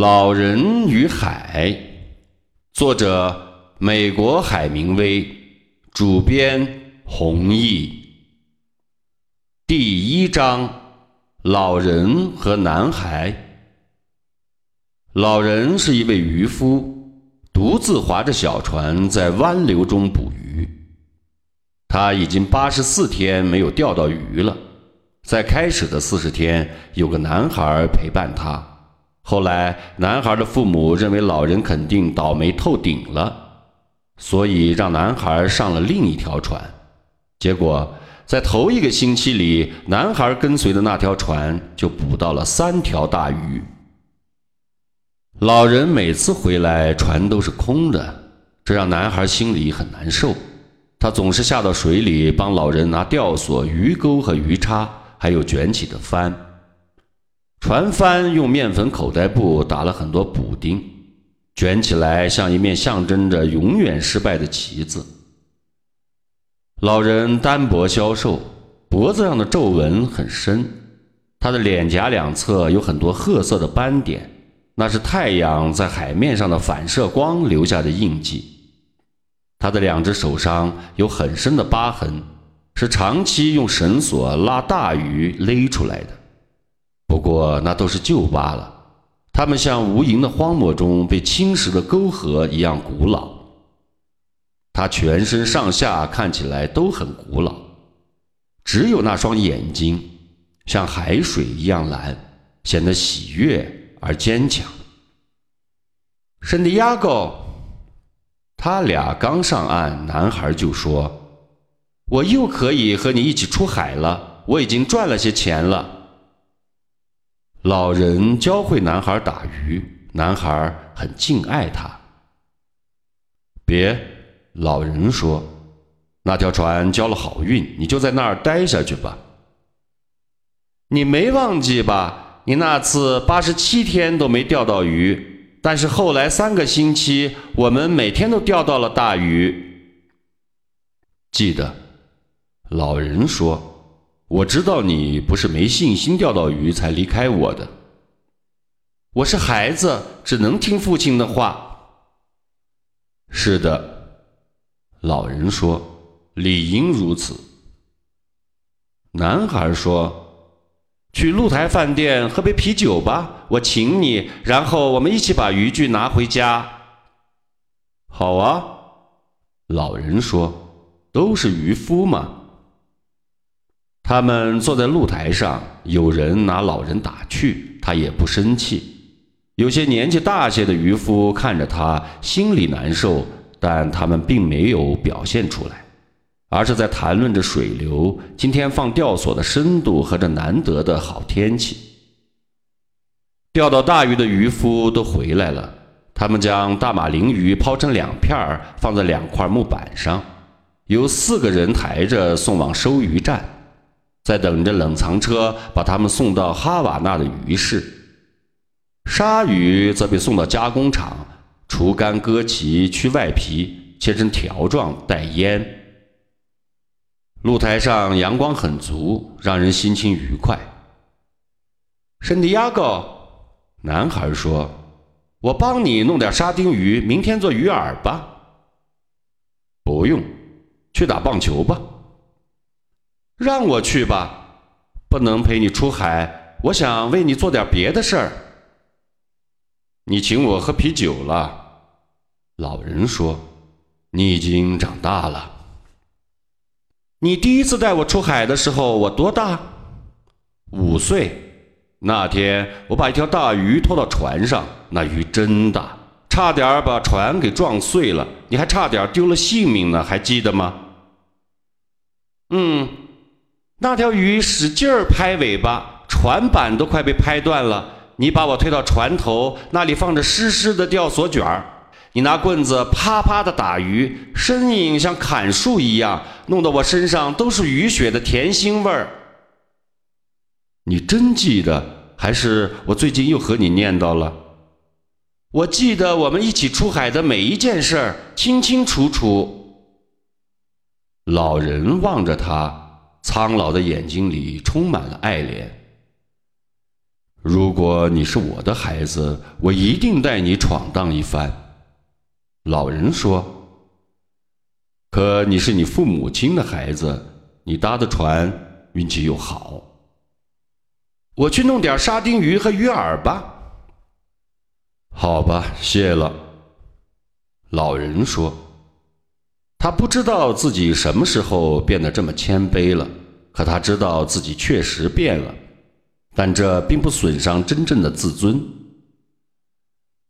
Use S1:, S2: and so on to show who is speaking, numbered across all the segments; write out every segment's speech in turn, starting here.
S1: 老人与海，作者美国海明威，主编弘毅。第一章：老人和男孩。老人是一位渔夫，独自划着小船在湾流中捕鱼。他已经八十四天没有钓到鱼了。在开始的四十天，有个男孩陪伴他。后来，男孩的父母认为老人肯定倒霉透顶了，所以让男孩上了另一条船。结果，在头一个星期里，男孩跟随的那条船就捕到了三条大鱼。老人每次回来，船都是空的，这让男孩心里很难受。他总是下到水里帮老人拿吊索、鱼钩和鱼叉，还有卷起的帆。船帆用面粉口袋布打了很多补丁，卷起来像一面象征着永远失败的旗子。老人单薄消瘦，脖子上的皱纹很深，他的脸颊两侧有很多褐色的斑点，那是太阳在海面上的反射光留下的印记。他的两只手上有很深的疤痕，是长期用绳索拉大鱼勒出来的。不过那都是旧疤了，它们像无垠的荒漠中被侵蚀的沟壑一样古老。他全身上下看起来都很古老，只有那双眼睛像海水一样蓝，显得喜悦而坚强。圣地亚哥，他俩刚上岸，男孩就说：“我又可以和你一起出海了，我已经赚了些钱了。”老人教会男孩打鱼，男孩很敬爱他。别，老人说：“那条船交了好运，你就在那儿待下去吧。”你没忘记吧？你那次八十七天都没钓到鱼，但是后来三个星期，我们每天都钓到了大鱼。记得，老人说。我知道你不是没信心钓到鱼才离开我的。我是孩子，只能听父亲的话。是的，老人说，理应如此。男孩说：“去露台饭店喝杯啤酒吧，我请你，然后我们一起把渔具拿回家。”好啊，老人说：“都是渔夫嘛。”他们坐在露台上，有人拿老人打趣，他也不生气。有些年纪大些的渔夫看着他，心里难受，但他们并没有表现出来，而是在谈论着水流、今天放钓索的深度和这难得的好天气。钓到大鱼的渔夫都回来了，他们将大马林鱼抛成两片儿，放在两块木板上，由四个人抬着送往收鱼站。在等着冷藏车把他们送到哈瓦那的鱼市，鲨鱼则被送到加工厂，除干割鳍去外皮，切成条状带腌。露台上阳光很足，让人心情愉快。圣地亚哥，男孩说：“我帮你弄点沙丁鱼，明天做鱼饵吧。”不用，去打棒球吧。让我去吧，不能陪你出海。我想为你做点别的事儿。你请我喝啤酒了，老人说：“你已经长大了。”你第一次带我出海的时候，我多大？五岁。那天我把一条大鱼拖到船上，那鱼真大，差点把船给撞碎了。你还差点丢了性命呢，还记得吗？嗯。那条鱼使劲儿拍尾巴，船板都快被拍断了。你把我推到船头，那里放着湿湿的吊索卷儿。你拿棍子啪啪的打鱼，身影像砍树一样，弄得我身上都是鱼血的甜腥味儿。你真记得？还是我最近又和你念叨了？我记得我们一起出海的每一件事儿，清清楚楚。老人望着他。苍老的眼睛里充满了爱怜。如果你是我的孩子，我一定带你闯荡一番。”老人说：“可你是你父母亲的孩子，你搭的船运气又好。我去弄点沙丁鱼和鱼饵吧。”好吧，谢了。老人说：“他不知道自己什么时候变得这么谦卑了，可他知道自己确实变了，但这并不损伤真正的自尊。”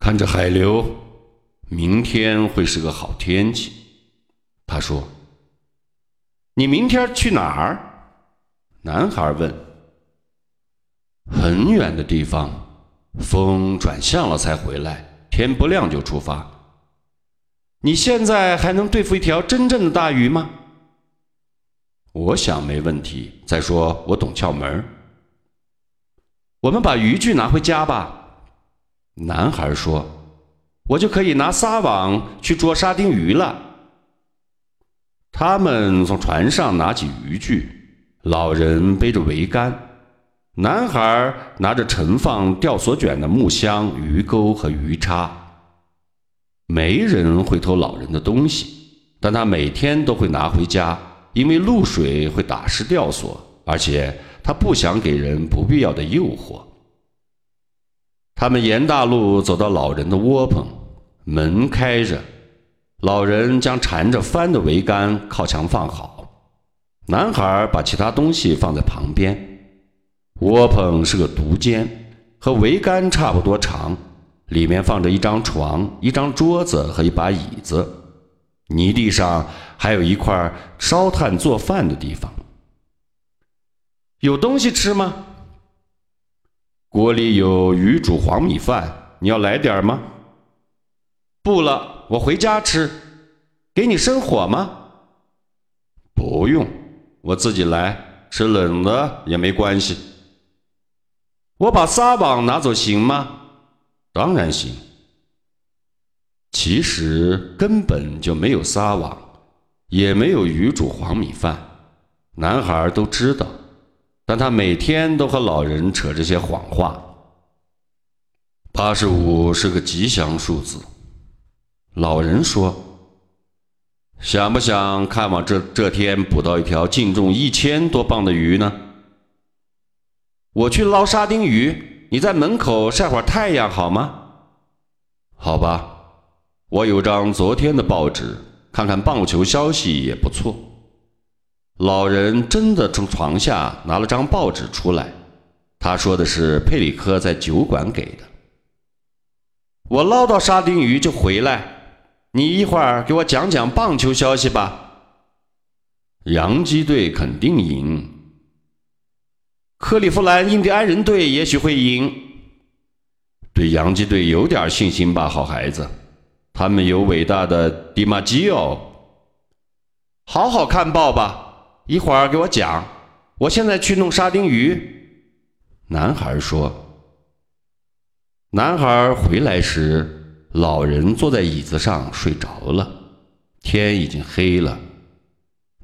S1: 看着海流，明天会是个好天气。他说：“你明天去哪儿？”男孩问。“很远的地方。”风转向了才回来，天不亮就出发。你现在还能对付一条真正的大鱼吗？我想没问题。再说我懂窍门。我们把渔具拿回家吧。男孩说：“我就可以拿撒网去捉沙丁鱼了。”他们从船上拿起渔具，老人背着桅杆。男孩拿着盛放吊索卷的木箱、鱼钩和鱼叉。没人会偷老人的东西，但他每天都会拿回家，因为露水会打湿吊索，而且他不想给人不必要的诱惑。他们沿大路走到老人的窝棚，门开着，老人将缠着帆的桅杆靠墙放好，男孩把其他东西放在旁边。窝棚是个独间，和桅杆差不多长，里面放着一张床、一张桌子和一把椅子。泥地上还有一块烧炭做饭的地方。有东西吃吗？锅里有鱼煮黄米饭，你要来点吗？不了，我回家吃。给你生火吗？不用，我自己来，吃冷的也没关系。我把撒网拿走行吗？当然行。其实根本就没有撒网，也没有鱼煮黄米饭，男孩都知道，但他每天都和老人扯这些谎话。八十五是个吉祥数字，老人说。想不想看望这这天捕到一条净重一千多磅的鱼呢？我去捞沙丁鱼，你在门口晒会儿太阳好吗？好吧，我有张昨天的报纸，看看棒球消息也不错。老人真的从床下拿了张报纸出来，他说的是佩里科在酒馆给的。我捞到沙丁鱼就回来，你一会儿给我讲讲棒球消息吧。洋基队肯定赢。克利夫兰印第安人队也许会赢。对洋基队有点信心吧，好孩子。他们有伟大的迪马基奥。好好看报吧，一会儿给我讲。我现在去弄沙丁鱼。男孩说。男孩回来时，老人坐在椅子上睡着了。天已经黑了。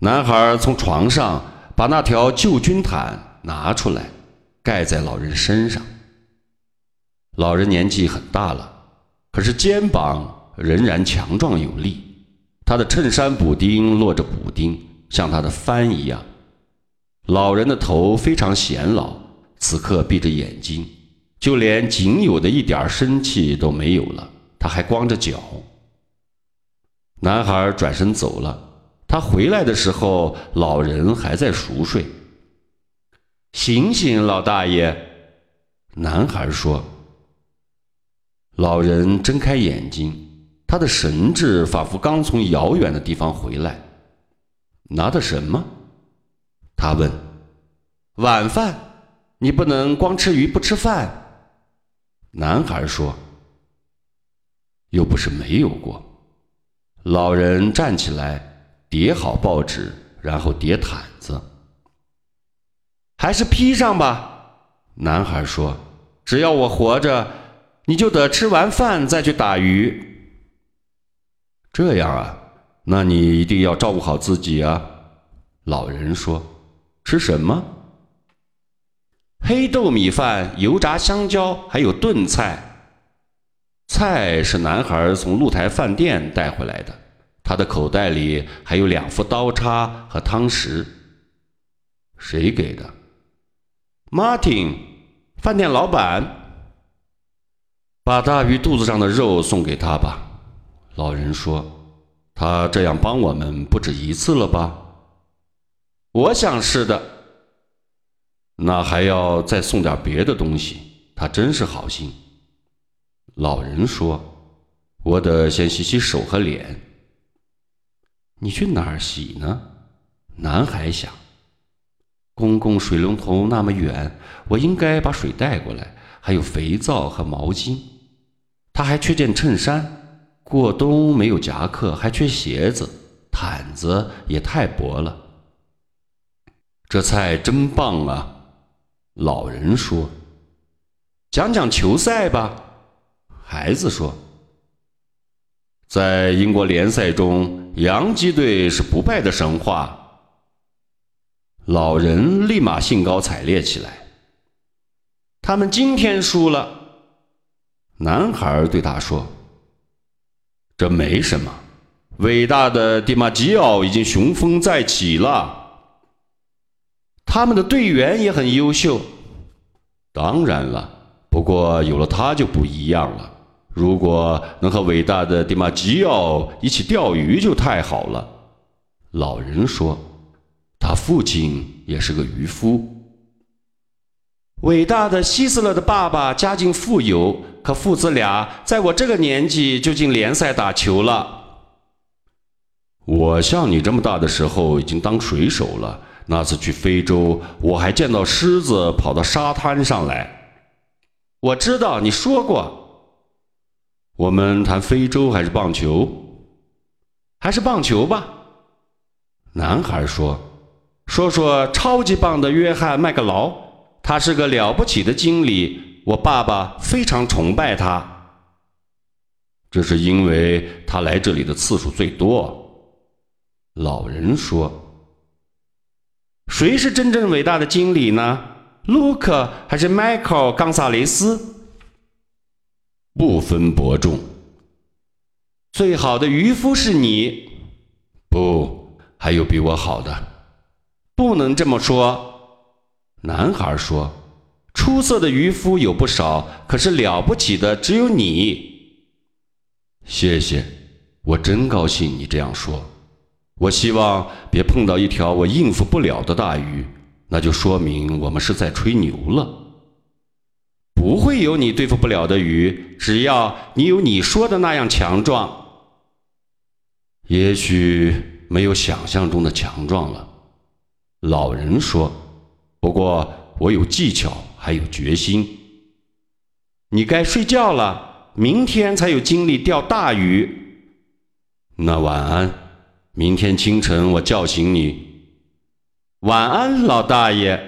S1: 男孩从床上把那条旧军毯。拿出来，盖在老人身上。老人年纪很大了，可是肩膀仍然强壮有力。他的衬衫补丁落着补丁，像他的帆一样。老人的头非常显老，此刻闭着眼睛，就连仅有的一点生气都没有了。他还光着脚。男孩转身走了。他回来的时候，老人还在熟睡。醒醒，老大爷！男孩说。老人睁开眼睛，他的神智仿佛刚从遥远的地方回来。拿的什么？他问。晚饭，你不能光吃鱼不吃饭。男孩说。又不是没有过。老人站起来，叠好报纸，然后叠毯。还是披上吧，男孩说：“只要我活着，你就得吃完饭再去打鱼。”这样啊，那你一定要照顾好自己啊。”老人说：“吃什么？”黑豆米饭、油炸香蕉，还有炖菜。菜是男孩从露台饭店带回来的，他的口袋里还有两副刀叉和汤匙。谁给的？Martin，饭店老板。把大鱼肚子上的肉送给他吧。老人说：“他这样帮我们不止一次了吧？”我想是的。那还要再送点别的东西。他真是好心。老人说：“我得先洗洗手和脸。”你去哪儿洗呢？男孩想。公共水龙头那么远，我应该把水带过来，还有肥皂和毛巾。他还缺件衬衫，过冬没有夹克，还缺鞋子，毯子也太薄了。这菜真棒啊！老人说：“讲讲球赛吧。”孩子说：“在英国联赛中，洋基队是不败的神话。”老人立马兴高采烈起来。他们今天输了。男孩对他说：“这没什么，伟大的迪马吉奥已经雄风再起了。他们的队员也很优秀。当然了，不过有了他就不一样了。如果能和伟大的迪马吉奥一起钓鱼就太好了。”老人说：“他父亲也是个渔夫。伟大的希斯勒的爸爸家境富有。”可父子俩在我这个年纪就进联赛打球了。我像你这么大的时候已经当水手了。那次去非洲，我还见到狮子跑到沙滩上来。我知道你说过。我们谈非洲还是棒球？还是棒球吧。男孩说：“说说超级棒的约翰麦克劳，他是个了不起的经理。”我爸爸非常崇拜他，这是因为他来这里的次数最多。老人说：“谁是真正伟大的经理呢？卢克还是迈克尔·冈萨雷斯？不分伯仲。最好的渔夫是你，不，还有比我好的。不能这么说。”男孩说。出色的渔夫有不少，可是了不起的只有你。谢谢，我真高兴你这样说。我希望别碰到一条我应付不了的大鱼，那就说明我们是在吹牛了。不会有你对付不了的鱼，只要你有你说的那样强壮。也许没有想象中的强壮了，老人说。不过我有技巧。还有决心。你该睡觉了，明天才有精力钓大鱼。那晚安，明天清晨我叫醒你。晚安，老大爷。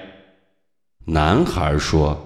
S1: 男孩说。